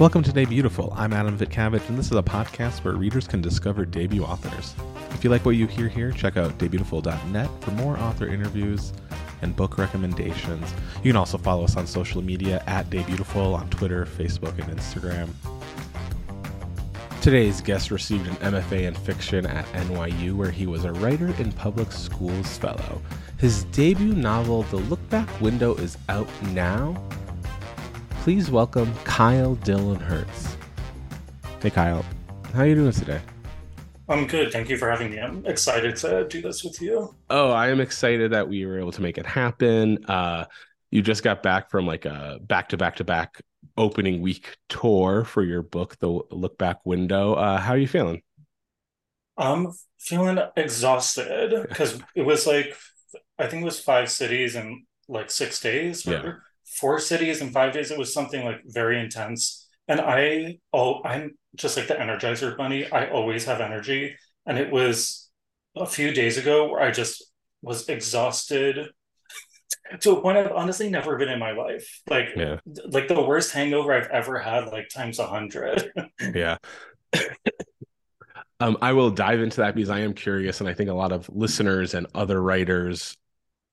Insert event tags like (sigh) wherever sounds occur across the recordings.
Welcome to Debutiful. I'm Adam Vitkavich, and this is a podcast where readers can discover debut authors. If you like what you hear here, check out debutiful.net for more author interviews and book recommendations. You can also follow us on social media at Debutiful on Twitter, Facebook, and Instagram. Today's guest received an MFA in fiction at NYU, where he was a writer and public schools fellow. His debut novel, The Lookback Window, is out now. Please welcome Kyle Dillon Hertz. Hey, Kyle. How are you doing today? I'm good. Thank you for having me. I'm excited to do this with you. Oh, I am excited that we were able to make it happen. Uh, you just got back from like a back to back to back opening week tour for your book, The Lookback Window. Uh, how are you feeling? I'm feeling exhausted because it was like, I think it was five cities in like six days, yeah. Four cities in five days. It was something like very intense. And I, oh, I'm just like the Energizer Bunny. I always have energy. And it was a few days ago where I just was exhausted (laughs) to a point I've honestly never been in my life. Like, yeah. like the worst hangover I've ever had, like times a hundred. (laughs) yeah. um, I will dive into that because I am curious, and I think a lot of listeners and other writers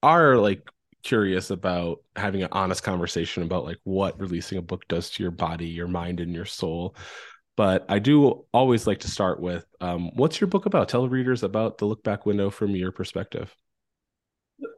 are like curious about having an honest conversation about like what releasing a book does to your body, your mind, and your soul. But I do always like to start with um, what's your book about? Tell readers about the Lookback Window from your perspective.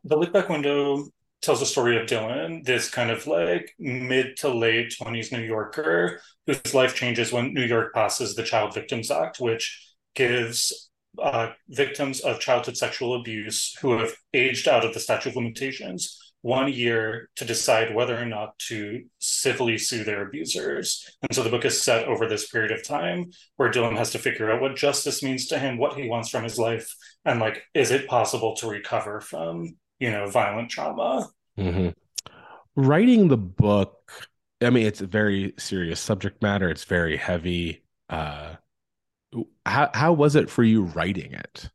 The Lookback Window tells the story of Dylan, this kind of like mid to late 20s New Yorker whose life changes when New York passes the Child Victims Act, which gives uh, victims of childhood sexual abuse who have aged out of the statute of limitations one year to decide whether or not to civilly sue their abusers. And so the book is set over this period of time where Dylan has to figure out what justice means to him, what he wants from his life, and like, is it possible to recover from you know violent trauma mm-hmm. writing the book i mean it's a very serious subject matter it's very heavy uh how, how was it for you writing it?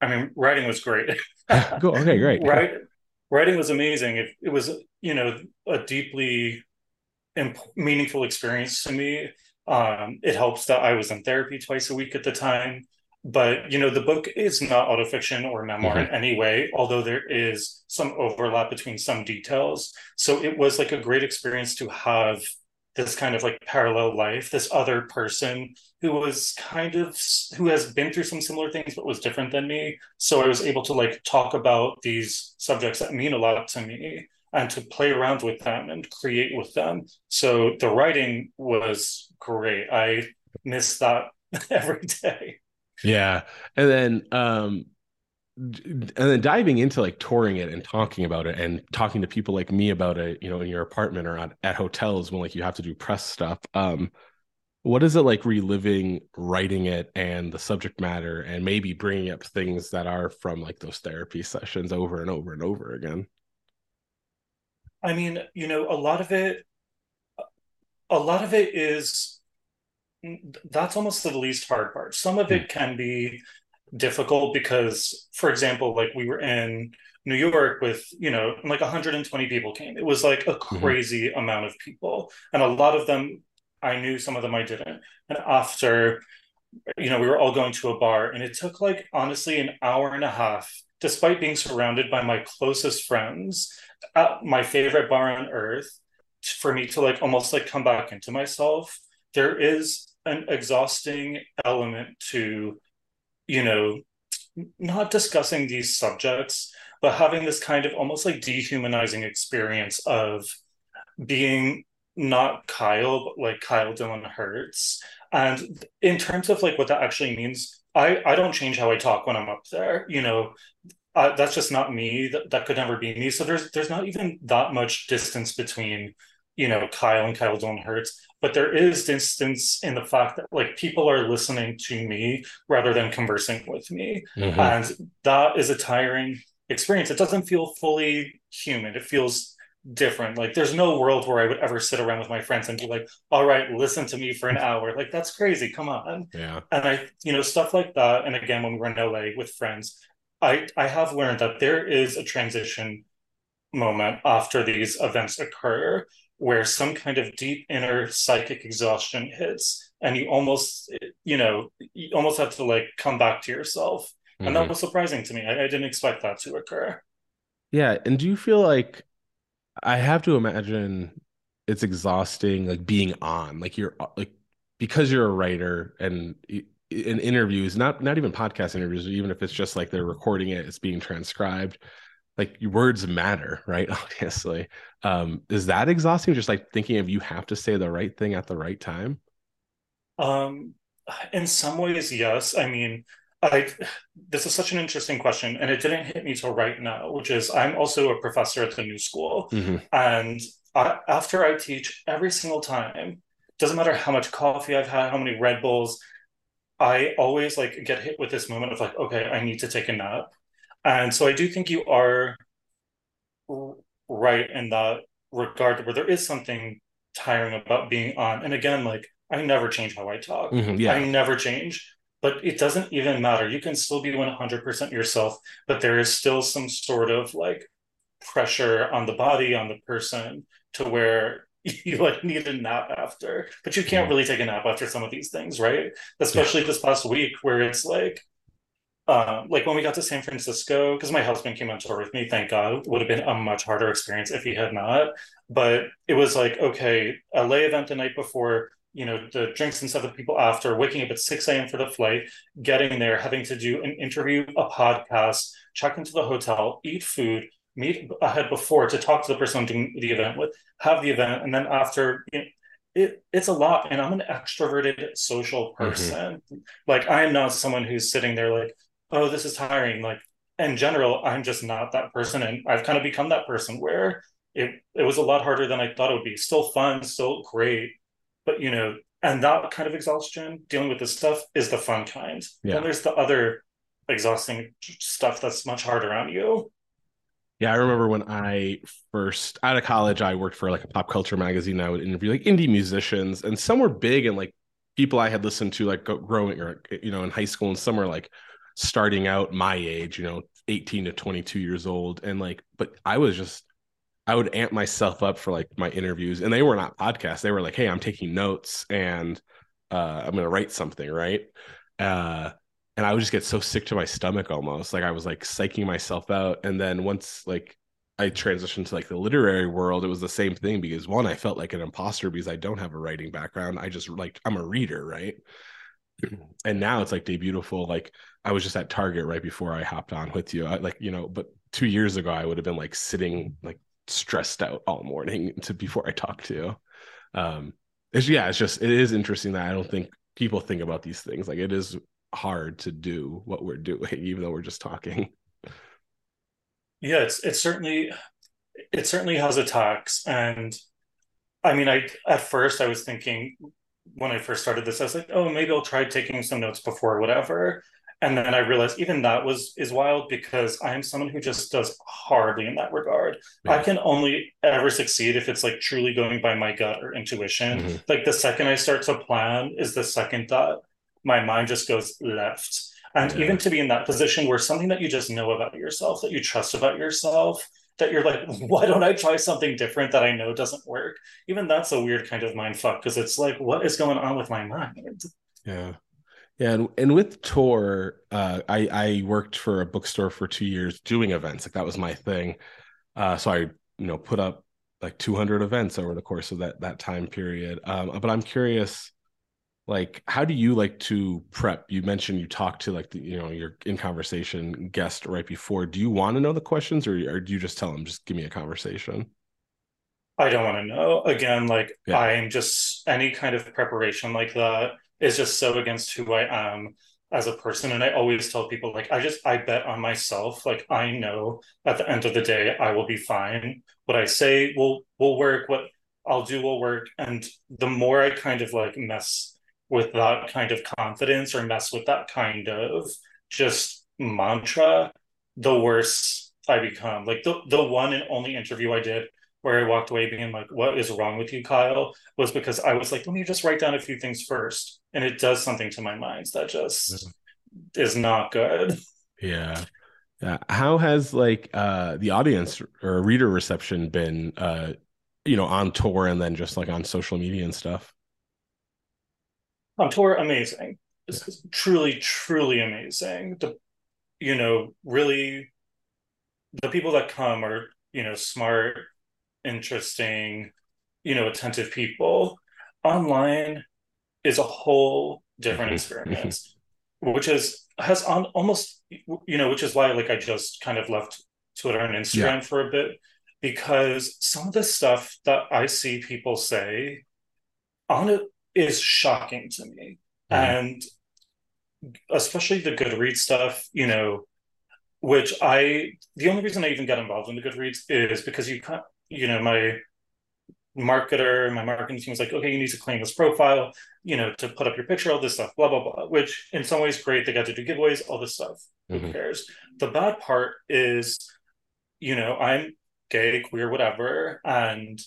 I mean writing was great. Go, okay great. (laughs) Right writing was amazing. It, it was you know a deeply imp- meaningful experience to me. Um, it helps that i was in therapy twice a week at the time. But you know the book is not autofiction or memoir mm-hmm. in any way although there is some overlap between some details. So it was like a great experience to have this kind of like parallel life this other person who was kind of who has been through some similar things but was different than me. So i was able to like talk about these subjects that mean a lot to me and to play around with them and create with them. So the writing was great. I miss that (laughs) every day. Yeah. And then um and then diving into like touring it and talking about it and talking to people like me about it, you know, in your apartment or at, at hotels when like you have to do press stuff. Um what is it like reliving writing it and the subject matter and maybe bringing up things that are from like those therapy sessions over and over and over again? I mean, you know, a lot of it a lot of it is that's almost the least hard part. Some of it hmm. can be difficult because, for example, like we were in New York with, you know, like 120 people came. It was like a mm-hmm. crazy mm-hmm. amount of people. And a lot of them I knew, some of them I didn't. And after, you know, we were all going to a bar and it took like honestly an hour and a half, despite being surrounded by my closest friends at my favorite bar on earth, for me to like almost like come back into myself. There is an exhausting element to, you know, not discussing these subjects, but having this kind of almost like dehumanizing experience of being not Kyle, but like Kyle Dillon Hertz. And in terms of like what that actually means, I I don't change how I talk when I'm up there. You know, uh, that's just not me. That that could never be me. So there's there's not even that much distance between you know Kyle and Kyle Dillon Hertz but there is distance in the fact that like people are listening to me rather than conversing with me. Mm-hmm. and that is a tiring experience. It doesn't feel fully human. It feels different. Like there's no world where i would ever sit around with my friends and be like all right listen to me for an hour. Like that's crazy. Come on. Yeah. And i you know stuff like that and again when we were in la with friends i i have learned that there is a transition moment after these events occur where some kind of deep inner psychic exhaustion hits and you almost you know you almost have to like come back to yourself mm-hmm. and that mm-hmm. was surprising to me I, I didn't expect that to occur yeah and do you feel like i have to imagine it's exhausting like being on like you're like because you're a writer and in interviews not not even podcast interviews even if it's just like they're recording it it's being transcribed like words matter right (laughs) obviously. Um is that exhausting just like thinking of you have to say the right thing at the right time? Um in some ways yes. I mean i this is such an interesting question and it didn't hit me till right now which is i'm also a professor at the new school mm-hmm. and I, after i teach every single time doesn't matter how much coffee i've had how many red bulls i always like get hit with this moment of like okay i need to take a nap and so I do think you are right in that regard where there is something tiring about being on. And again, like I never change how I talk. Mm-hmm, yeah. I never change, but it doesn't even matter. You can still be 100% yourself, but there is still some sort of like pressure on the body, on the person to where (laughs) you like need a nap after, but you can't mm-hmm. really take a nap after some of these things, right? Especially yeah. this past week where it's like um, like when we got to San Francisco, because my husband came on tour with me, thank God, would have been a much harder experience if he had not. But it was like, okay, LA event the night before, you know, the drinks and stuff with people after, waking up at 6 a.m. for the flight, getting there, having to do an interview, a podcast, check into the hotel, eat food, meet ahead before to talk to the person I'm doing the event with, have the event, and then after, you know, it, it's a lot and i'm an extroverted social mm-hmm. person mm-hmm. like i am not someone who's sitting there like oh, this is tiring. Like in general, I'm just not that person. And I've kind of become that person where it, it was a lot harder than I thought it would be. Still fun, still great. But, you know, and that kind of exhaustion, dealing with this stuff, is the fun kind. Yeah. And there's the other exhausting stuff that's much harder on you. Yeah, I remember when I first out of college, I worked for like a pop culture magazine. I would interview like indie musicians, and some were big and like people I had listened to like growing or you know in high school, and some were like starting out my age, you know, 18 to 22 years old. And like, but I was just, I would amp myself up for like my interviews and they were not podcasts. They were like, Hey, I'm taking notes and uh, I'm going to write something. Right. Uh, and I would just get so sick to my stomach almost like I was like psyching myself out. And then once like I transitioned to like the literary world, it was the same thing because one, I felt like an imposter because I don't have a writing background. I just like, I'm a reader. Right. (clears throat) And now it's like Debutiful. Like I was just at Target right before I hopped on with you. I, like, you know, but two years ago, I would have been like sitting like stressed out all morning (laughs) to before I talked to you. Um, it's yeah, it's just it is interesting that I don't think people think about these things. Like it is hard to do what we're doing, (laughs) even though we're just talking. Yeah, it's it's certainly it certainly has attacks, and I mean, I at first I was thinking when I first started this, I was like, oh, maybe I'll try taking some notes before whatever and then I realized even that was is wild because I am someone who just does hardly in that regard. Yeah. I can only ever succeed if it's like truly going by my gut or intuition. Mm-hmm. Like the second I start to plan is the second that my mind just goes left. And yeah. even to be in that position where something that you just know about yourself, that you trust about yourself, that you're like, (laughs) why don't I try something different that I know doesn't work? Even that's a weird kind of mind fuck because it's like, what is going on with my mind? Yeah. Yeah, and, and with tour, uh, I I worked for a bookstore for two years doing events. Like that was my thing. Uh, so I you know put up like 200 events over the course of that that time period. Um, but I'm curious, like, how do you like to prep? You mentioned you talk to like the you know your in conversation guest right before. Do you want to know the questions, or or do you just tell them just give me a conversation? I don't want to know. Again, like yeah. I'm just any kind of preparation like that is just so against who I am as a person. And I always tell people, like, I just, I bet on myself. Like, I know at the end of the day, I will be fine. What I say will, will work. What I'll do will work. And the more I kind of like mess with that kind of confidence or mess with that kind of just mantra, the worse I become. Like the, the one and only interview I did where I walked away being like, what is wrong with you, Kyle? Was because I was like, let me just write down a few things first. And it does something to my mind that just yeah. is not good. Yeah. Yeah. How has like uh the audience or reader reception been uh you know on tour and then just like on social media and stuff? On tour, amazing. Yeah. Truly, truly amazing. The you know, really the people that come are, you know, smart, interesting, you know, attentive people. Online is a whole different experience, which is has on almost you know, which is why like I just kind of left Twitter and Instagram yeah. for a bit because some of the stuff that I see people say on it is shocking to me. Mm-hmm. And especially the Goodreads stuff, you know, which I the only reason I even got involved in the Goodreads is because you can't, you know, my marketer, my marketing team was like, okay, you need to claim this profile, you know, to put up your picture, all this stuff, blah, blah, blah, which in some ways great. They got to do giveaways, all this stuff. Mm-hmm. Who cares? The bad part is, you know, I'm gay, queer, whatever. And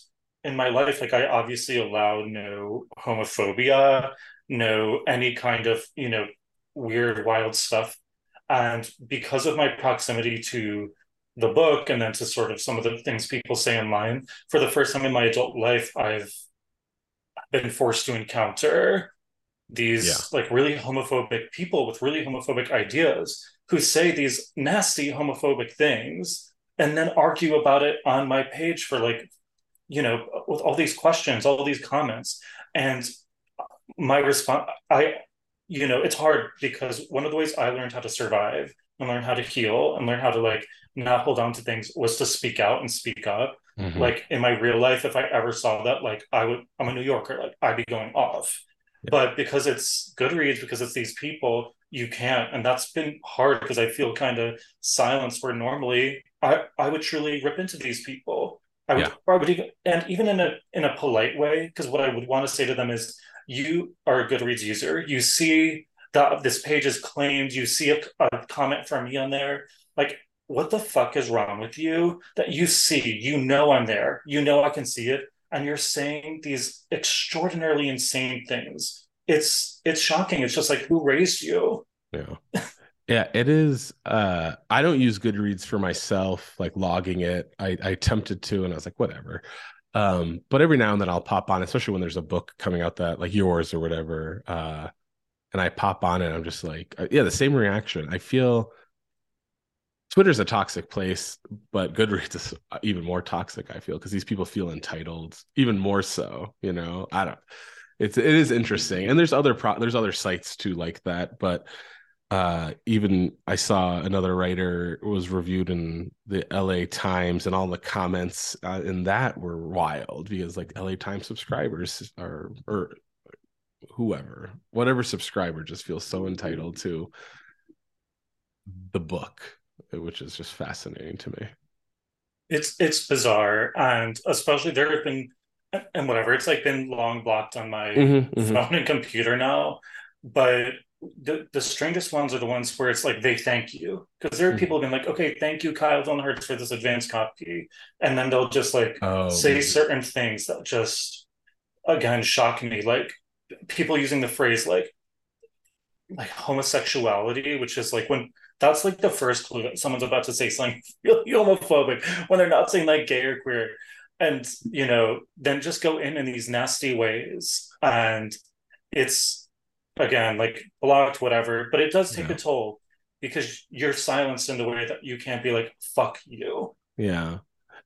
in my life, like I obviously allow no homophobia, no any kind of, you know, weird, wild stuff. And because of my proximity to the book and then to sort of some of the things people say online, for the first time in my adult life, I've been forced to encounter these yeah. like really homophobic people with really homophobic ideas who say these nasty homophobic things and then argue about it on my page for like you know with all these questions all these comments and my response i you know it's hard because one of the ways i learned how to survive and learn how to heal and learn how to like not hold on to things was to speak out and speak up mm-hmm. like in my real life if i ever saw that like i would i'm a new yorker like i'd be going off yeah. but because it's goodreads because it's these people you can't and that's been hard because i feel kind of silenced where normally i i would truly rip into these people i would, yeah. I would even, and even in a in a polite way because what i would want to say to them is you are a goodreads user. You see that this page is claimed. You see a, a comment from me on there. Like what the fuck is wrong with you that you see? You know i'm there. You know i can see it. And you're saying these extraordinarily insane things. It's it's shocking. It's just like who raised you? Yeah. (laughs) Yeah it is uh i don't use goodreads for myself like logging it. I i attempted to and i was like whatever um but every now and then i'll pop on especially when there's a book coming out that like yours or whatever uh and i pop on it i'm just like uh, yeah the same reaction i feel Twitter's a toxic place, but Goodreads is even more toxic. I feel because these people feel entitled, even more so. You know, I don't. It's it is interesting, and there's other pro there's other sites too like that, but uh even I saw another writer was reviewed in the LA Times, and all the comments uh, in that were wild because like LA Times subscribers are or whoever, whatever subscriber just feels so entitled to the book which is just fascinating to me. It's it's bizarre, and especially there have been and whatever. It's like been long blocked on my mm-hmm, mm-hmm. phone and computer now, but the the strangest ones are the ones where it's like they thank you because there are mm-hmm. people being like, okay, thank you, Kyle Dillon Hertz, for this advanced copy, and then they'll just like oh, say certain things that just again shock me, like people using the phrase like like homosexuality, which is like when that's like the first clue that someone's about to say something (laughs) really homophobic when they're not saying like gay or queer. And, you know, then just go in in these nasty ways. And it's, again, like blocked, whatever, but it does take yeah. a toll because you're silenced in the way that you can't be like, fuck you. Yeah.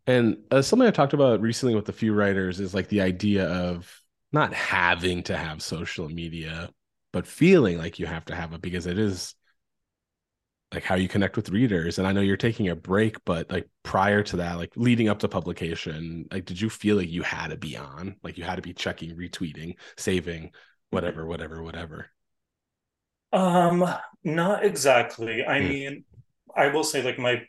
And uh, something I talked about recently with a few writers is like the idea of not having to have social media, but feeling like you have to have it because it is like how you connect with readers and i know you're taking a break but like prior to that like leading up to publication like did you feel like you had to be on like you had to be checking retweeting saving whatever whatever whatever um not exactly i mm. mean i will say like my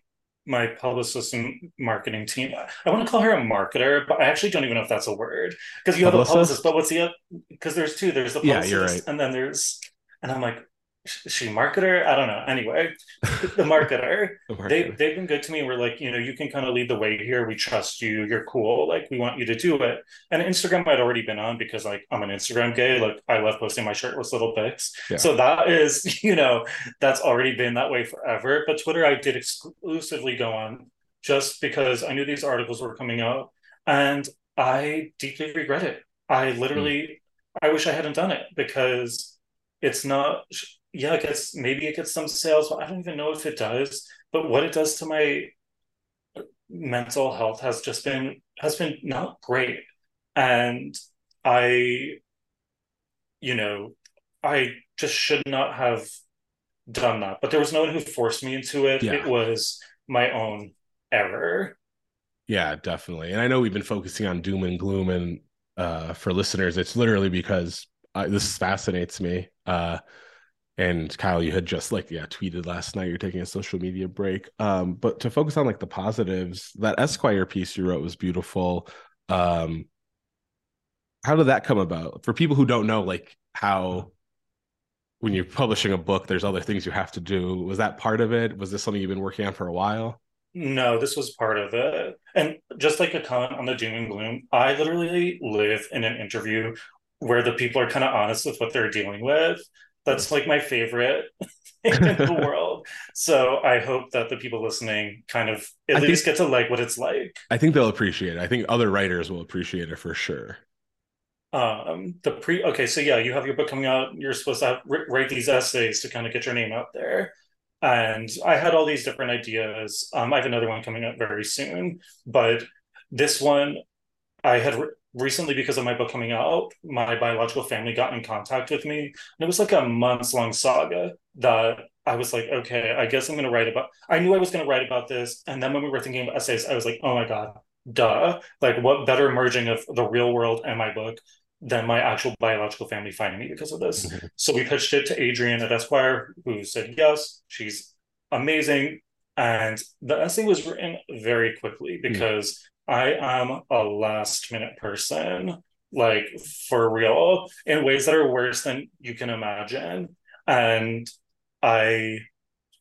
my publicist and marketing team i want to call her a marketer but i actually don't even know if that's a word because you have publicist? a publicist but what's the because there's two there's the publicist yeah, right. and then there's and i'm like she marketer? I don't know. Anyway (laughs) the marketer, The marketer. they they've been good to me. We're like you know you can kind of lead the way here. We trust you. You're cool. Like we want you to do it. And instagram i'd already been on because like i'm an instagram gay. Like i love posting my shirtless little pics. Yeah. so that is (laughs) you know that's already been that way forever. But twitter i did exclusively go on just because i knew these articles were coming out and i deeply regret it. I hmm. literally i wish i hadn't done it because it's not yeah, it gets maybe it gets some sales, but I don't even know if it does. But what it does to my mental health has just been has been not great. And I, you know, I just should not have done that. But there was no one who forced me into it. Yeah. It was my own error. Yeah, definitely. And I know we've been focusing on doom and gloom, and uh, for listeners, it's literally because uh, this fascinates me. Uh, and Kyle, you had just like yeah tweeted last night you're taking a social media break. Um, but to focus on like the positives, that Esquire piece you wrote was beautiful. Um, how did that come about? For people who don't know, like how when you're publishing a book, there's other things you have to do. Was that part of it? Was this something you've been working on for a while? No, this was part of it. And just like a comment on the doom and gloom, I literally live in an interview where the people are kind of honest with what they're dealing with. That's like my favorite (laughs) thing in the world. So I hope that the people listening kind of at I least think- get to like what it's like. I think they'll appreciate it. I think other writers will appreciate it for sure. Um, the pre okay, so yeah, you have your book coming out. You're supposed to have, wr- write these essays to kind of get your name out there. And I had all these different ideas. Um, I have another one coming out very soon, but this one I had recently, because of my book coming out, my biological family got in contact with me, and it was like a months long saga that I was like, okay, I guess I'm going to write about. I knew I was going to write about this, and then when we were thinking about essays, I was like, oh my god, duh! Like, what better merging of the real world and my book than my actual biological family finding me because of this? Mhm. So we pitched it to Adrian at Esquire, who said yes. She's amazing. And the essay was written very quickly because I am a last minute person, like for real, in ways that are worse than you can imagine. And I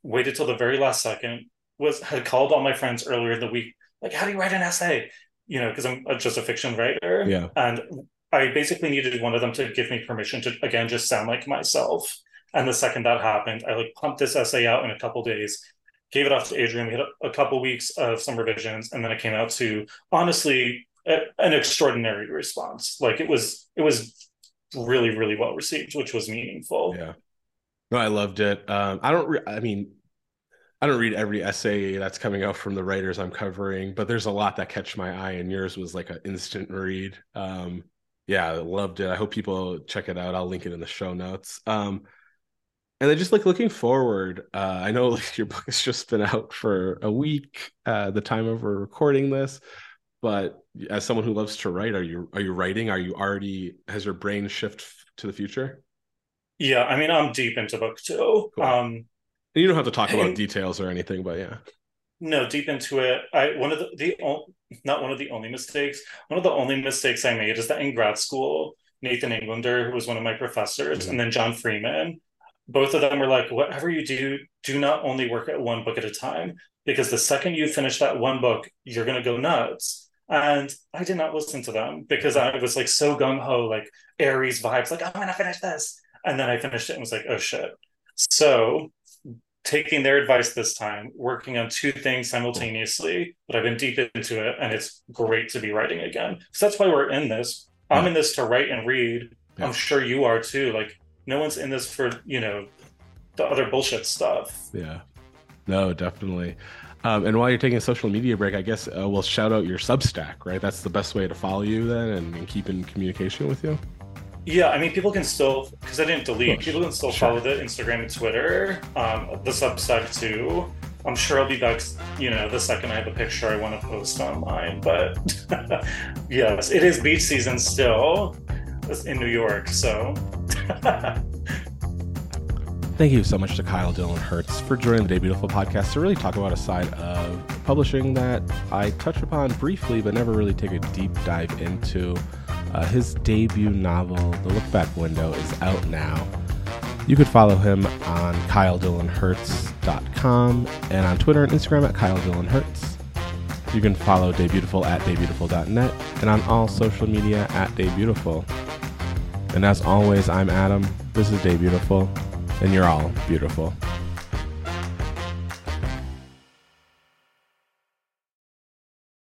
waited till the very last second, was had called all my friends earlier in the week, like, how do you write an essay? You know, because I'm just a fiction writer. Yeah. And I basically needed one of them to give me permission to again just sound like myself. And the second that happened, I like pumped this essay out in a couple days, gave it off to Adrian. We had a, couple weeks of some revisions, and then it came out to honestly a, an extraordinary response. Like it was, it was really, really well received, which was meaningful. Yeah. No, I loved it. Um, I don't. Re- I mean, I don't read every essay that's coming out from the writers I'm covering, but there's a lot that catch my eye, and yours was like an instant read. Um, yeah, loved it. I hope people check it out. I'll link it in the show notes. Um, and then just like looking forward, uh, I know (laughs) like your book has just been out for a week, uh, the time of we're recording this. But as someone who loves to write, are you are you writing? Are you already has your brain shift to the future? Yeah, I mean, I'm deep into book two. Cool. Um, you don't have to talk about And- details or anything, but yeah. no, deep into it. I one of the, the not one of the only mistakes. One of the only mistakes I made is that in grad school, Nathan Englander, who was one of my professors, Mhm. and then John Freeman, both of them were like, whatever you do, do not only work at one book at a time, because the second you finish that one book, you're gonna go nuts. And I did not listen to them because I was like so gung ho, like Aries vibes, like I'm gonna finish this, and then I finished it and was like, oh shit. So taking their advice this time, working on two things simultaneously, but I've been deep into it and it's great to be writing again. So that's why we're in this. I'm in this to write and read. Yeah. I'm sure you are too. Like no one's in this for, you know, the other bullshit stuff. Yeah. No, definitely. Um, and while you're taking a social media break, I guess uh, we'll shout out your Substack, right? That's the best way to follow you then and, and keep in communication with you. Yeah, I mean, people can still because I didn't delete. People can still Sure. follow the Instagram and Twitter, um, the Substack too. I'm sure I'll be back. You know, the second I have a picture I want to post online. But (laughs) yes, it is beach season still in New York. So Thank you so much to Kyle Dillon Hertz for joining the Debutiful podcast to really talk about a side of publishing that I touch upon briefly, but never really take a deep dive into. Uh, his debut novel, The Lookback Window, is out now. You could follow him on kyledillonhertz.com and on Twitter and Instagram at kyledillonhertz. You can follow Debutiful at debutiful.net and on all social media at Debutiful. And as always, I'm Adam. This is Debutiful, and you're all beautiful.